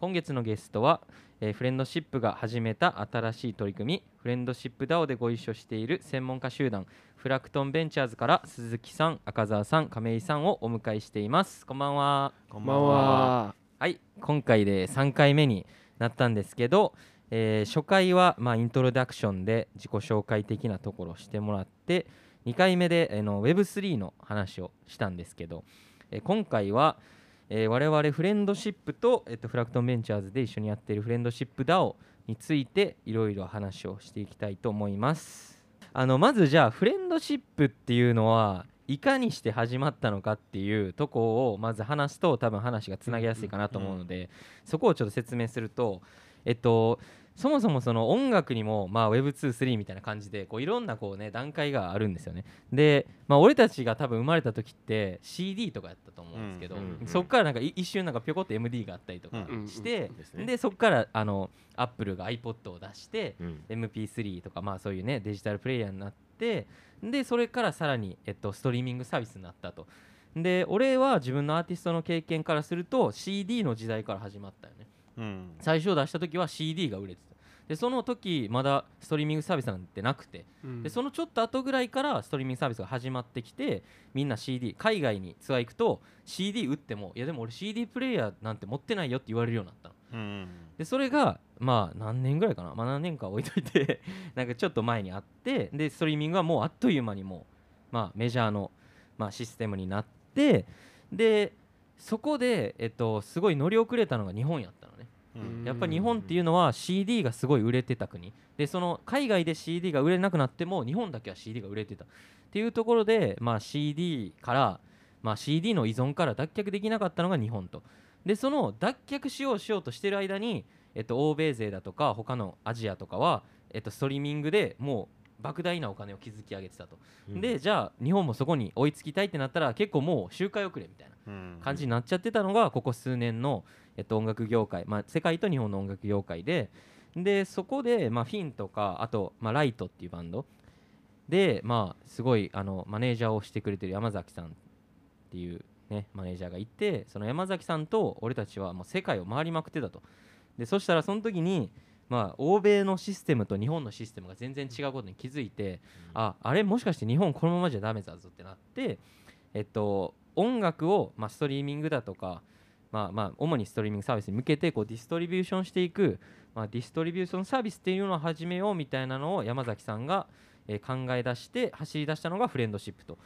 今月のゲストは、えーフレンドシップが始めた新しい取り組みフレンドシップ DAO でご一緒している専門家集団フラクトンベンチャーズから鈴木さん赤澤さん亀井さんをお迎えしています。こんばんは。こんばんは。は。い今回で3回目になったんですけど、えー初回は、まあ、イントロダクションで自己紹介的なところをしてもらって2回目で、えーの Web3 の話をしたんですけど、えー今回は、えー我々フレンドシップと、えっとフラクトンベンチャーズで一緒にやっているフレンドシップ DAO についていろいろ話をしていきたいと思います。あのまずじゃあフレンドシップっていうのはいかにして始まったのかっていうとこをまず話すと多分話がつなげやすいかなと思うので、そこをちょっと説明するとえっとそもそもその音楽にも、まあ、Web23 みたいな感じでこういろんなこう、ね、段階があるんですよね。で、まあ、俺たちが多分生まれた時って CD とかやったと思うんですけど、うんうんうんそこからなんかい一瞬なんかぴょこっと MD があったりとかうんして、うんですねでそこからあの Apple が iPod を出してうん。MP3 とかまあそういうねデジタルプレイヤーになってでそれからさらに、えっと、ストリーミングサービスになったと。で俺は自分のアーティストの経験からすると CD の時代から始まったよね。うん最初出した時は CD が売れてたでその時まだストリーミングサービスなんてなくて。うん。でそのちょっと後ぐらいからストリーミングサービスが始まってきてみんな CD 海外にツアー行くと CD 売ってもいやでも俺 CD プレイヤーなんて持ってないよって言われるようになったの。うん。でそれがまあ何年ぐらいかな。まあ何年か置いといて なんかちょっと前にあってでストリーミングはもうあっという間にもうまあメジャーのまあシステムになってでそこでえっとすごい乗り遅れたのが日本やったのね。うんやっぱり日本っていうのは CD がすごい売れてた国。でその海外で CD が売れなくなっても日本だけは CD が売れてた。っていうところで、まあ、CD から、まあ、CD の依存から脱却できなかったのが日本と。でその脱却しようしようとしてる間に、えっと、欧米勢だとか他のアジアとかは、えっと、ストリーミングでもう莫大なお金を築き上げてたと、でじゃあ日本もそこに追いつきたいってなったら結構もう周回遅れみたいなうん。感じになっちゃってたのがここ数年の、えっと、音楽業界、まあ、世界と日本の音楽業界ででそこで、まあ、フィンとかあと、まあ、ライトっていうバンドで、まあ、すごいあのマネージャーをしてくれてる山崎さんっていう、ね、マネージャーがいてその山崎さんと俺たちはもう世界を回りまくってたと。でそしたらその時に、まあ、欧米のシステムと日本のシステムが全然違うことに気づいて、ああれもしかして日本このままじゃダメだぞってなってえっと音楽を、まあ、ストリーミングだとかまあまあ主にストリーミングサービスに向けてこうディストリビューションしていく、まあ、ディストリビューションサービスっていうのを始めようみたいなのを山崎さんが、え考え出して走り出したのがフレンドシップと。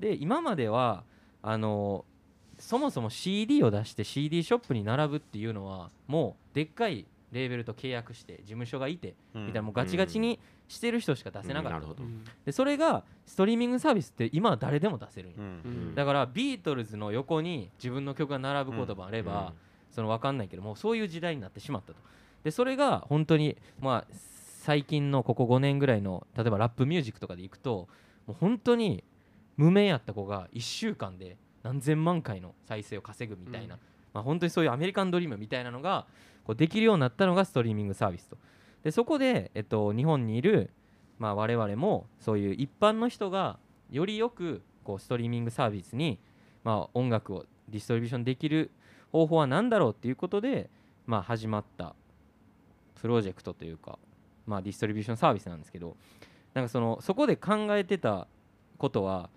で今まではあのそもそも CD を出して CD ショップに並ぶっていうのはもうでっかいレーベルと契約して事務所がいてうん。みたいなもうガチガチにしてる人しか出せなかった。でそれがストリーミングサービスって今は誰でも出せるんだからビートルズの横に自分の曲が並ぶこともあれば、その分かんないけどもうそういう時代になってしまったと。でそれが本当にまあ最近のここ5年ぐらいの例えばラップミュージックとかでいくともう本当に無名やった子が1週間で何千万回の再生を稼ぐみたいな、うん。まあ、本当にそういうアメリカンドリームみたいなのがこうできるようになったのがストリーミングサービスと。でそこで、えっと、日本にいる、まあ、我々もそういう一般の人がよりよくこうストリーミングサービスに、まあ、音楽をディストリビューションできる方法は何だろうっていうことで、まあ、始まったプロジェクトというか、まあ、ディストリビューションサービスなんですけどなんかそのそこで考えてたことは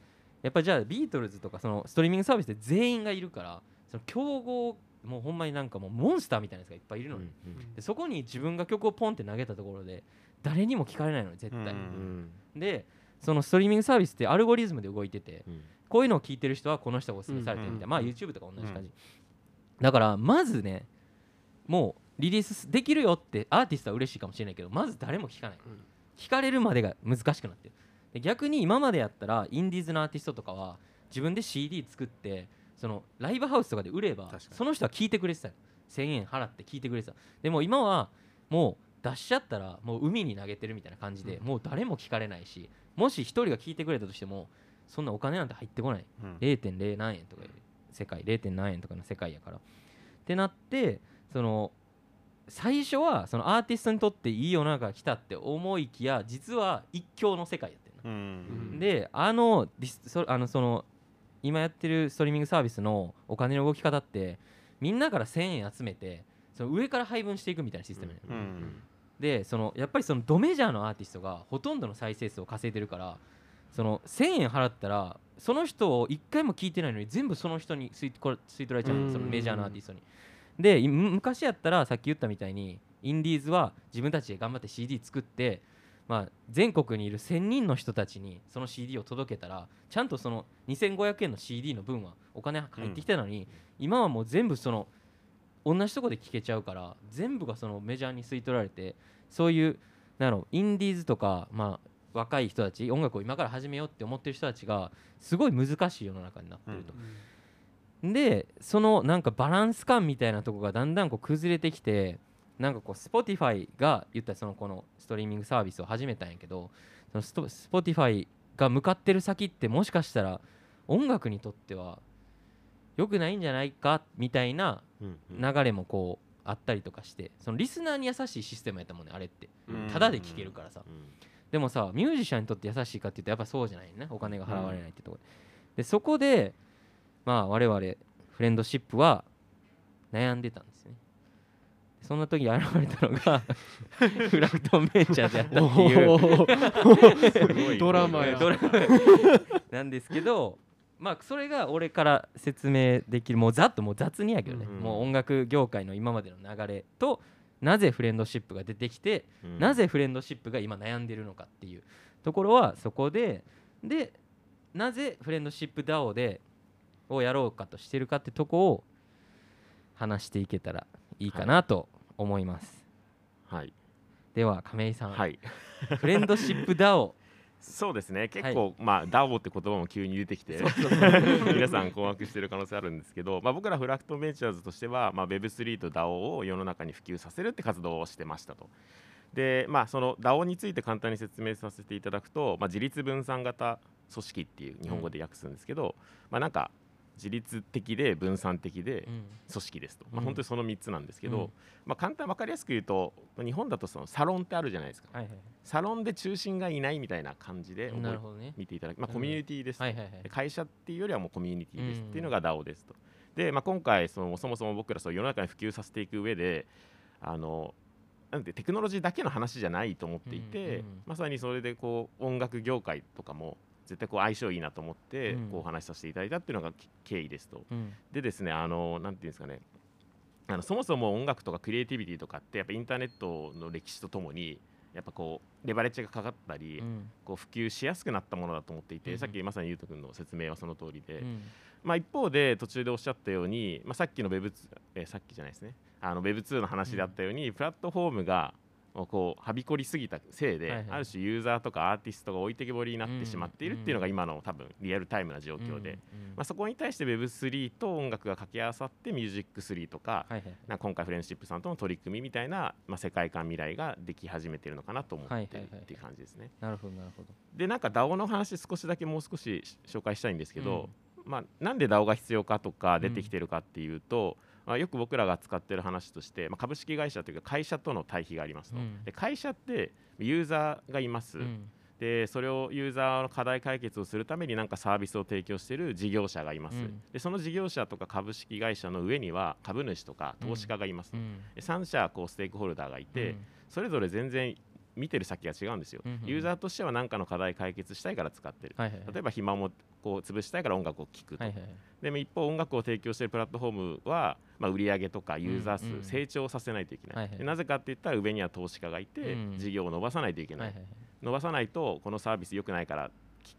やっぱりじゃあビートルズとかそのストリーミングサービスで全員がいるからその競合もうほんまになんかもうモンスターみたいなやつがいっぱいいるのに、でそこに自分が曲をポンって投げたところで誰にも聞かれないのに絶対、うんでそのストリーミングサービスってアルゴリズムで動いててうん。こういうのを聞いてる人はこの人がおすすめされてるみたいな、うんまあ YouTube とか同じ感じ、だからまずねもうリリースできるよってアーティストは嬉しいかもしれないけどまず誰も聞かない、うん。聞かれるまでが難しくなってる。で逆に今までやったらインディーズのアーティストとかは自分で CD 作ってそのライブハウスとかで売ればその人は聞いてくれてたよ。1000円払って聞いてくれてた。でも今はもう出しちゃったらもう海に投げてるみたいな感じで、うん。もう誰も聞かれないしもし一人が聞いてくれたとしてもそんなお金なんて入ってこない。うん。0.0何円とかいう世界 0. 何円とかの世界やから。ってなってその最初はそのアーティストにとっていい世の中が来たって思いきや実は一強の世界やってるううんん。であのディスそあのその今やってるストリーミングサービスのお金の動き方ってみんなから1000円集めてその上から配分していくみたいなシステム、ねうんうん。でそのやっぱりそのドメジャーのアーティストがほとんどの再生数を稼いでるからその1000円払ったらその人を1回も聞いてないのに全部その人に吸い取られちゃううん。のそのメジャーのアーティストに。で昔やったらさっき言ったみたいにインディーズは自分たちで頑張って CD 作って、まあ、全国にいる1000人の人たちにその CD を届けたらちゃんとその2500円の CD の分はお金入ってきたのに、今はもう全部その同じとこで聴けちゃうから全部がそのメジャーに吸い取られてそういうなんだろうインディーズとか、まあ、若い人たち音楽を今から始めようって思ってる人たちがすごい難しい世の中になってると。でそのなんかバランス感みたいなとこがだんだんこう崩れてきてなんかこう Spotify が言ったらそのこのストリーミングサービスを始めたんやけどそのスト Spotify が向かってる先ってもしかしたら音楽にとっては良くないんじゃないかみたいな流れもこうあったりとかしてそのリスナーに優しいシステムやったもんねあれって。うん。タダで聴けるからさ。うんでもさミュージシャンにとって優しいかって言うとやっぱそうじゃないねお金が払われないってとこ。でそこでまあ我々フレンドシップは悩んでたんですねそんな時に現れたのが フラクトンベンチャーズやったっていう。ドラマや。ドラなんですけどまあそれが俺から説明できるもうざっともう雑にやけどね、うんもう音楽業界の今までの流れとなぜフレンドシップが出てきてうん。なぜフレンドシップが今悩んでるのかっていう。ところはそこででなぜフレンドシップ DAO でをやろうかとしてるかってとこを話していけたらいいかなと思います、はい。では亀井さん、はい。フレンドシップ DAO そうですね。結構、まあ DAO って言葉も急に出てきて 皆さん困惑してる可能性あるんですけど、まあ、僕らフラクトベンチャーズとしては、まあ、Web3 と DAO を世の中に普及させるって活動をしてましたと。でまあその DAO について簡単に説明させていただくと、まあ、自立分散型組織っていう日本語で訳すんですけど、まあなんか自律的で分散的でうん。組織ですと、まあ、うん本当にその3つなんですけど、うん。まあ、簡単分かりやすく言うと日本だとそのサロンってあるじゃないですか。はいはいサロンで中心がいないみたいな感じでね。見ていただき、まあ、うん。コミュニティですと、はいはいはい。会社っていうよりはもうコミュニティですうんっていうのが DAO ですと。で、まあ、今回そのそもそも僕らそう世の中に普及させていく上であのなんてテクノロジーだけの話じゃないと思っていて、うんうん。まさにそれでこう音楽業界とかも絶対こう相性いいなと思ってうん。こうお話しさせていただいたっていうのがき経緯ですと。うん。でですねあのなんていうんですかね。あのそもそも音楽とかクリエイティビティとかってやっぱインターネットの歴史とともにやっぱこうレバレッジがかかったり、うん。こう普及しやすくなったものだと思っていて、うん。さっきまさにゆうとくんの説明はその通りで、うん。まあ、一方で途中でおっしゃったように、まあ、さっきの Web2、えーさっきじゃないですね。あの Web2 の話であったように、プラットフォームがもうこうはびこりすぎたせいで、はいはい。ある種ユーザーとかアーティストが置いてけぼりになってしまっているっていうのが今の多分リアルタイムな状況で、うんうんまあ、そこに対して Web3 と音楽が掛け合わさってミュージック3とか、はいはいなんか今回フレンドシップさんとの取り組みみたいな、まあ、世界観未来ができ始めてるのかなと思ってるっていう感じですね。なるほどなるほどでなんか DAO の話少しだけもう少し紹介したいんですけど、まあ、なんで DAO が必要かとか出てきてるかっていうと、まあ、よく僕らが使ってる話として、まあ、株式会社というか会社との対比がありますと、うん。で会社ってユーザーがいます、うん。でそれをユーザーの課題解決をするためになんかサービスを提供している事業者がいます、うん。でその事業者とか株式会社の上には株主とか投資家がいます、うん。で3社こうステークホルダーがいて、それぞれ全然見てる先が違うんですよ、うんうんうん。ユーザーとしては何かの課題解決したいから使ってる、はいはいはい。例えば暇もこう潰したいから音楽を聴くと、はいはいはい。でも一方音楽を提供しているプラットフォームは、まあ、売上とかユーザー数、うんうん成長させないといけない、はいはいでなぜかって言ったら上には投資家がいて、うん事業を伸ばさないといけない、はいはいはい。伸ばさないとこのサービス良くないからき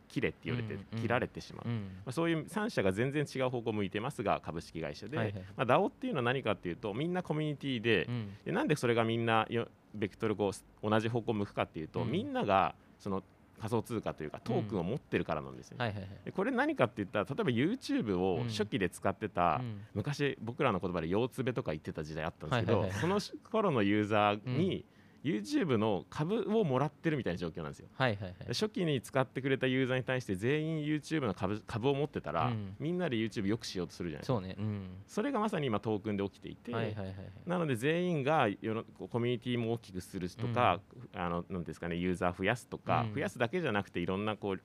切れって言われて切られてしまう、うん。まあ、そういう3社が全然違う方向を向いてますが株式会社で、はいはいまあ、DAO っていうのは何かっていうとみんなコミュニティで,、うん。でなんでそれがみんなよベクトルこう同じ方向を向くかっていうと、うん。みんながその仮想通貨というかトークンを持ってるからなんですね。これ何かって言ったら例えば YouTube をうん。初期で使ってた、うん。昔僕らの言葉で腰つべとか言ってた時代あったんですけど、その頃のユーザーに YouTube の株をもらってるみたいな状況なんですよ。はいはいはい。で初期に使ってくれたユーザーに対して全員 YouTube の株株を持ってたら、うん。みんなで YouTube よくしようとするじゃないですか。そうね。うん。それがまさに今トークンで起きていて、はいはいはいはい。なので全員が世のコミュニティも大きくするとか、あのなんですかねユーザー増やすとか、うん。増やすだけじゃなくていろんなこう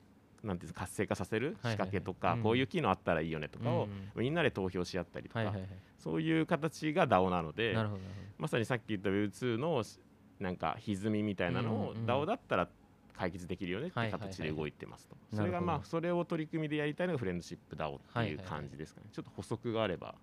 なんていう活性化させるはいはい仕掛けとか、うん。こういう機能あったらいいよねとかを、うん。みんなで投票し合ったりとか、はいはいはい。そういう形が DAO なのでまさにさっき言った Web2 のしなんか歪みみたいなのを DAO だったら解決できるよねって形で動いてますと、それがまあそれを取り組みでやりたいのがフレンドシップ DAO っていう感じですかね、ちょっと補足があれば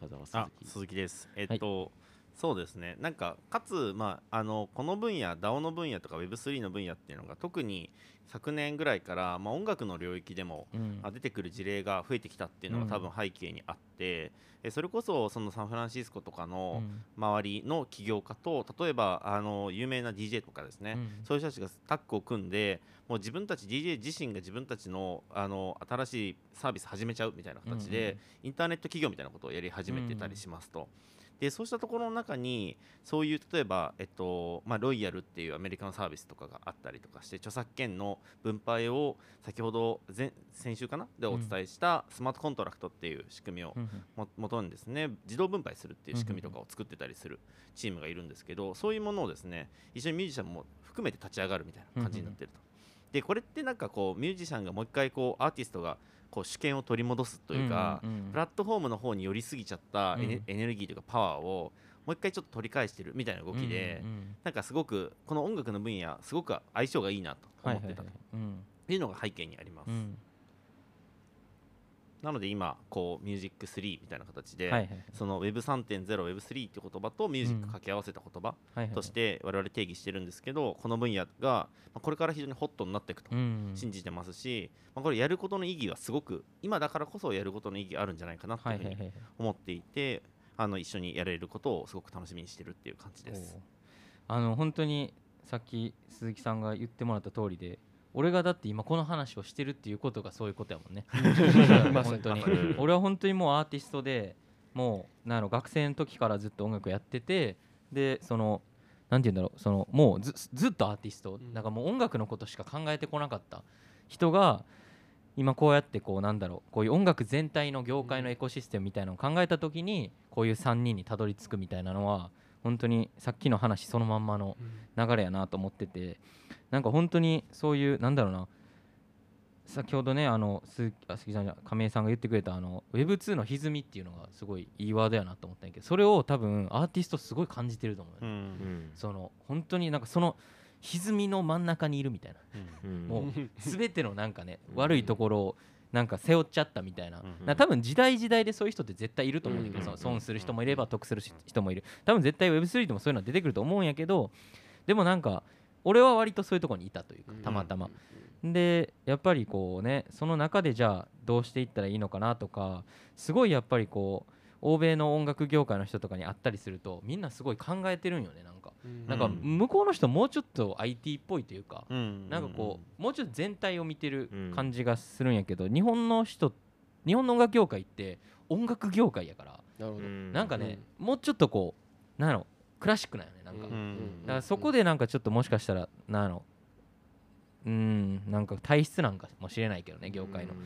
風間鈴あ木。鈴木です。えっと、そうですね。なんかかつ、まあ、あのこの分野 DAO の分野とか Web3 の分野っていうのが特に昨年ぐらいから、まあ、音楽の領域でもうん。あ出てくる事例が増えてきたっていうのうん。が多分背景にあって、えそれこそそのサンフランシスコとかうのん。周りの起業家と例えばあの有名な DJ とかですね、うん。そういう人たちがタッグを組んでもう自分たち DJ 自身が自分たちのあの新しいサービス始めちゃうみたいな形で、うんうん。インターネット企業みたいなことをやり始めてたりしますと。でそうしたところの中にそういう例えば、えっとまあ、ロイヤルっていうアメリカのサービスとかがあったりとかして著作権の分配を先ほど前先週かなでお伝えしたスマートコントラクトっていう仕組みをうんも元にですね自動分配するっていう仕組みとかを作ってたりするチームがいるんですけどそういうものをですね一緒にミュージシャンも含めて立ち上がるみたいな感じになってると。でこれってなんかこうミュージシャンがもう一回こうアーティストがこう主権を取り戻すというか、んんん。プラットフォームの方に寄りすぎちゃったエネ,、うん。エネルギーというかパワーをもう一回ちょっと取り返してるみたいな動きで、うんうんなんかすごくこの音楽の分野すごく相性がいいなとはいはいはい。思ってたとうん。いうのが背景にあります。うんなので今こうミュージック3みたいな形で、はいはいはい。その Web3.0、Web3 っていう言葉とミュージック掛け合わせた言葉として我々定義してるんですけど、この分野がまあこれから非常にホットになっていくとうん信じてますし、まあ、これやることの意義はすごく今だからこそやることの意義があるんじゃないかなといいうはいはい思っていて、あの一緒にやれることをすごく楽しみにしてるっていう感じです。あの本当にさっき鈴木さんが言ってもらった通りで俺がだって今この話をしてるっていうことがそういうことやもんね。本当に。俺は本当にもうアーティストでもうなんやろ学生の時からずっと音楽やっててでそのなんて言うんだろうそのもうずずっとアーティスト、うん。なんかもう音楽のことしか考えてこなかった。人が今こうやってこうなんだろうこういう音楽全体の業界のエコシステムみたいなのを考えた時にこういう3人にたどり着くみたいなのは本当にさっきの話そのまんまの流れやなと思っててなんか本当にそういうなんだろうな。先ほどねあの鈴木さんじゃ亀井さんが言ってくれたあの Web2 の歪みっていうのがすごいいいワードやなと思ったんやけどそれを多分アーティストすごい感じてると思うよ、うんうん。その本当になんかその歪みの真ん中にいるみたいな。うん。もううん全てのなんかねうん悪いところをなんか背負っちゃったみたいな,、うんな多分時代時代でそういう人って絶対いると思うんだけど、損する人もいれば得する人もいる。多分絶対 Web3 でもそういうのは出てくると思うんやけどでもなんか俺は割とそういうところにいたというかたまたま、でやっぱりこうねその中でじゃあどうしていったらいいのかなとかすごいやっぱりこう欧米の音楽業界の人とかに会ったりするとみんなすごい考えてるんよねなんか。なんかうん。向こうの人もうちょっと IT っぽいというかうん。なんかこうもうちょっと全体を見てるうん感じがするんやけど日本の人日本の音楽業界って音楽業界やからなるほど。なんかねもうちょっとこうなんやろクラシックなんよねなんか。うん。だからそこでなんかちょっともしかしたらなんやろうんなんか体質なんかもしれないけどね業界の。っ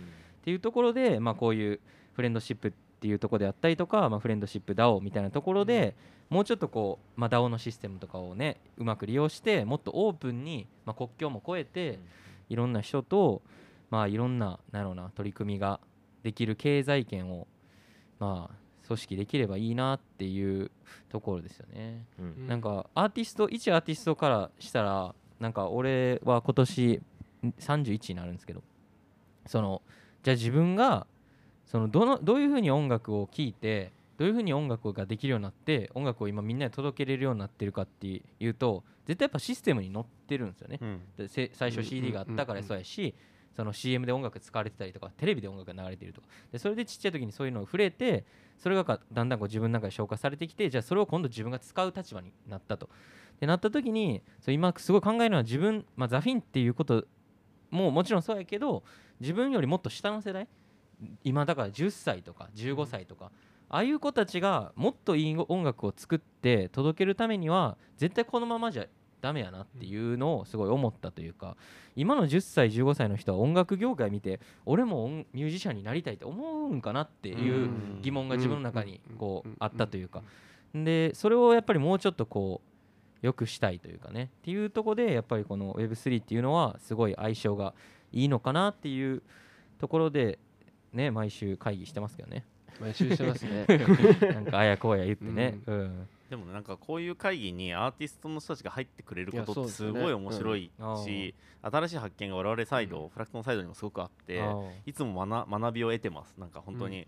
ていうところで、まあ、こういうフレンドシップっていうところであったりとか、まあ、フレンドシップ DAO みたいなところで、もうちょっとこう、まあ、DAO のシステムとかをねうまく利用してもっとオープンに、まあ、国境も越えて、いろんな人と、まあ、いろんななろうな取り組みができる経済圏を、まあ、組織できればいいなっていうところですよね。うん。なんかアーティスト一アーティストからしたらなんか俺は今年ん31になるんですけどそのじゃあ自分がそのどのどういうふうに音楽を聴いてどういうふうに音楽ができるようになって音楽を今みんなに届けれるようになってるかっていうと絶対やっぱシステムに乗ってるんですよね。うん最初 CD があったからそうやしその CM で音楽使われてたりとかテレビで音楽が流れてるとかでそれでちっちゃい時にそういうのを触れてそれがかだんだんこう自分の中で消化されてきてじゃあそれを今度自分が使う立場になったと。でなった時にそう今すごい考えるのは自分、まあ、ザフィンっていうことももちろんそうやけど自分よりもっと下の世代今だから10歳とか15歳とか、ああいう子たちがもっといい音楽を作って届けるためには絶対このままじゃダメやなっていうのをすごい思ったというか今の10歳15歳の人は音楽業界見て俺も音ミュージシャンになりたいって思うんかなっていううん。疑問が自分の中にこうあったというか。でそれをやっぱりもうちょっとこう良くしたいというかね。っていうところでやっぱりこの Web3 っていうのはすごい相性がいいのかなっていうところでね毎週会議してますけどね。毎週してますね。なんかあやこうや言ってね、うん。でもなんかこういう会議にアーティストの人たちが入ってくれることってすごい面白いうん。し、新しい発見が我々サイド、フラクトのサイドにもすごくあって、いつも学学びを得てます。なんか本当に、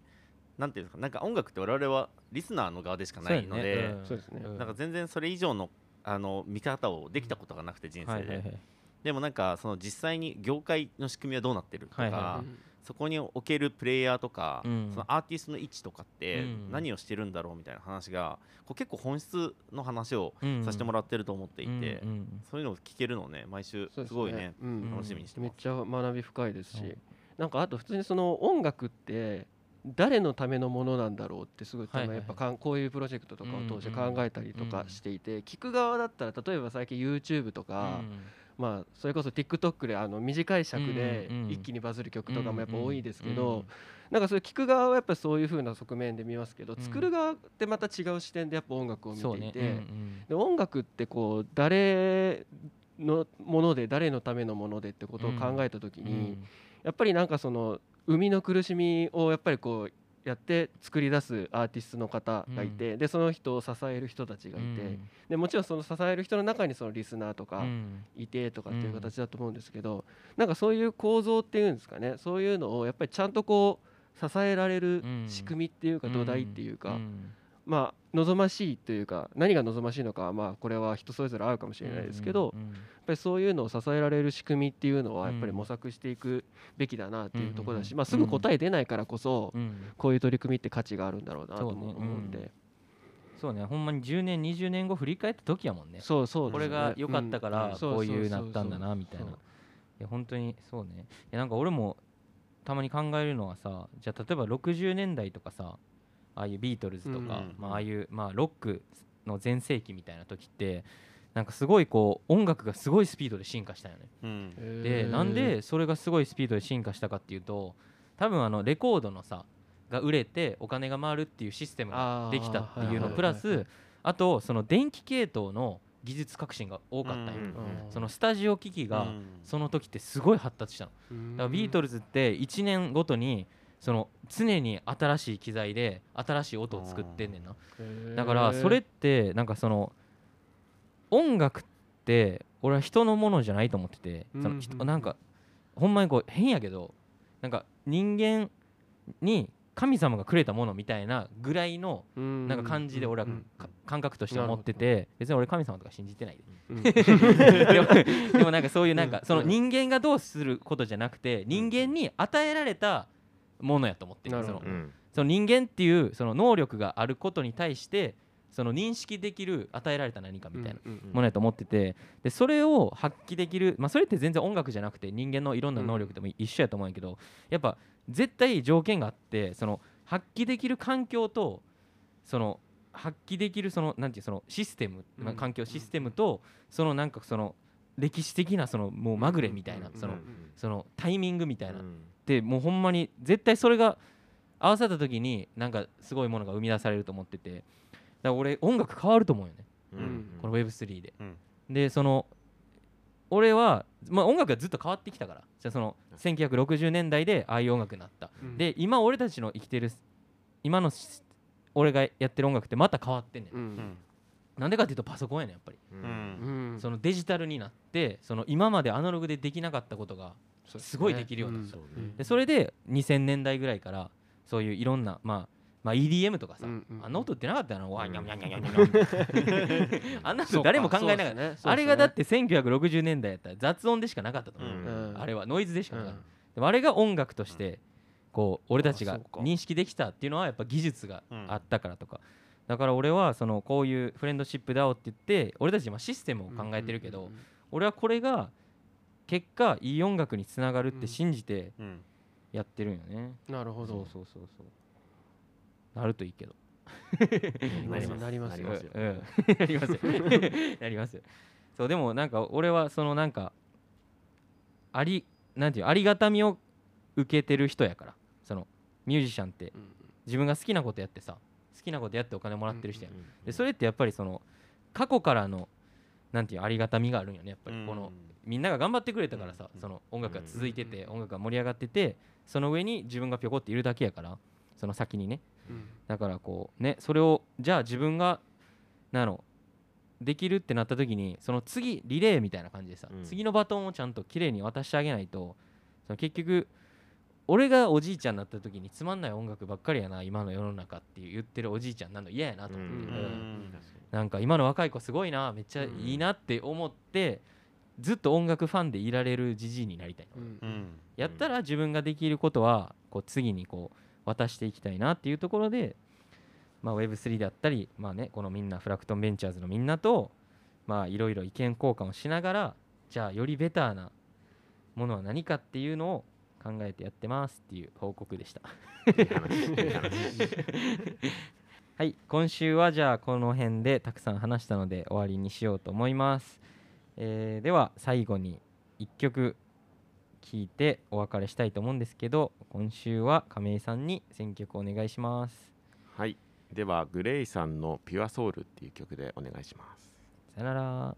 なんていうんですかなんか音楽って我々はリスナーの側でしかないので、ね。なんか全然それ以上のあの見方をできたことがなくて人生で、はいはいはい。でもなんかその実際に業界の仕組みはどうなってるとか、はいはいそこにおけるプレイヤーとか、うん。そのアーティストの位置とかってうん。何をしてるんだろうみたいな話がこう結構本質の話をうん。させてもらってると思っていて、そういうのを聞けるのをね毎週。すごいね。うん。楽しみにしてめっます。ちゃ学び深いですし、うんなんかあと普通にその音楽って誰のためのものなんだろうってすごいやっぱかんこういうプロジェクトとかを通して考えたりとかしていて、聞く側だったら例えば最近 YouTube とか、まあそれこそ TikTok であの短い尺で一気にバズる曲とかもやっぱ多いですけうんどなんかそれ聞く側はやっぱそういう風な側面で見ますけどうん。作る側ってまた違う視点でやっぱ音楽を見ていてうんで音楽ってこう誰のもので誰のためのものでってことを考えた時うんにやっぱりなんかその生みの苦しみをやっぱりこうやって作り出すアーティストの方がいて、でその人を支える人たちがいて、でもちろんその支える人の中にそのリスナーとかうん。いてとかっていう形だと思うんですけど、なんかそういう構造っていうんですかね。そういうのをやっぱりちゃんとこう支えられるうん。仕組みっていうか土台っていうか、んまあ望ましいというか何が望ましいのかはまあこれは人それぞれあるかもしれないですけど、やっぱりそういうのを支えられる仕組みっていうのはやっぱりうん模索していくべきだなっていうところだし、うんまあ、すぐ答え出ないからこそうん。こういう取り組みって価値があるんだろうなとそうねも思うんで。そうね。ほんまに10年20年後振り返った時やもんね。そうそうねこれが良かったかうんらそうこういうなったんだなみたいな。いや本当にそうね。いやなんか俺もたまに考えるのはさじゃあ例えば60年代とかさああいうビートルズとか、うんまあ、ああいう、まあ、ロックの全盛期みたいな時ってなんかすごいこう音楽がすごいスピードで進化したよね。うん。でなんでそれがすごいスピードで進化したかっていうと多分あのレコードのさが売れてお金が回るっていうシステムができたっていうのプラスあとその電気系統の技術革新が多かったんよ、うんそのスタジオ機器がうん。その時ってすごい発達したの。だからビートルズって1年ごとにその常に新しい機材で新しい音を作ってんねんな。だからそれってなんかその音楽って俺は人のものじゃないと思っててその人なんかほんまにこう変やけどなんか人間に神様がくれたものみたいなぐらいのななんか感じで俺は感覚として思ってて別に俺神様とか信じてないで。うん。でもなんかそういうなんかうん。その人間がどうすることじゃなくて人間に与えられたものやと思ってるそのその人間っていうその能力があることに対してその認識できる与えられた何かみたいなものやと思っててでそれを発揮できるまあそれって全然音楽じゃなくて人間のいろんな能力でも一緒やと思うんやけどやっぱ絶対条件があってその発揮できる環境とその発揮できるそのなんていうそのシステム、まあうん。環境システムとそのなんかその歴史的なそのもうまぐれみたいなうん。そのうんそのタイミングみたいなうんでもうほんまに絶対それが合わさった時になんかすごいものが生み出されると思ってて。だから俺音楽変わると思うよね。うん。この Web3 で、うん。でその俺は、まあ、音楽がずっと変わってきたから。じゃあその1960年代でああいう音楽になった、うん。で今俺たちの生きてる今のし俺がやってる音楽ってまた変わってんねん、うん。なんでかっていうとパソコンやねんやっぱり、ううんん。うん。そのデジタルになってその今までアナログでできなかったことがすごいできるようになった。そうねでそれで2000年代ぐらいからそういういろんな、まあ、まあ EDM とかさ、うんうんあんな音ってなかったよな、わうんにゃんにゃんにゃんにゃんにゃんにゃん。あんなの誰も考えなかった、あれがだって1960年代やったら雑音でしかなかったと思う、うん。あれはノイズでしかなかった、うん。でもあれが音楽としてこう俺たちが認識できたっていうのはやっぱ技術がうん。あったからとか、だから俺はそのこういうフレンドシップ DAO って言って俺たち今システムを考えてるけど、俺はこれが結果いい音楽につながるって信じてうん。やってるんよね、なるほど。そうそうそうそう。なるといいけど。なります。なりますよ。なりますよ。なりますよ。なりますよ。そうでもなんか俺はそのなんかありなんていうありがたみを受けてる人やから。そのミュージシャンって。うん。自分が好きなことやってさ好きなことやってお金もらってる人やそれってやっぱりその過去からのなんていうありがたみがあるんよねやっぱり。このみんなが頑張ってくれたからさ、うん。その音楽が続いてて、うん音楽が盛り上がっててその上に自分がぴょこっているだけやからその先にね。うん。だからこうねそれをじゃあ自分がなんやろできるってなった時にその次リレーみたいな感じでさ、うん。次のバトンをちゃんと綺麗に渡してあげないとその結局俺がおじいちゃんになった時につまんない音楽ばっかりやな今の世の中って言ってるおじいちゃんなんの嫌やなと思って、うん。うん。うん。なんか今の若い子すごいなめっちゃいいなって思って、ずっと音楽ファンでいられるじじいになりたい、うんうん。やったら自分ができることはこう次にこう渡していきたいなっていうところで、まあ、Web3 であったり、まあね、このみんなフラクトンベンチャーズのみんなとまあいろいろ意見交換をしながらじゃあよりベターなものは何かっていうのを考えてやってますっていう報告でした。はい今週はじゃあこの辺でたくさん話したので終わりにしようと思います、えーでは最後に1曲聴いてお別れしたいと思うんですけど今週は亀井さんに選曲お願いします。はい。ではグレイさんの「ピュアソウルっていう曲でお願いします。さよなら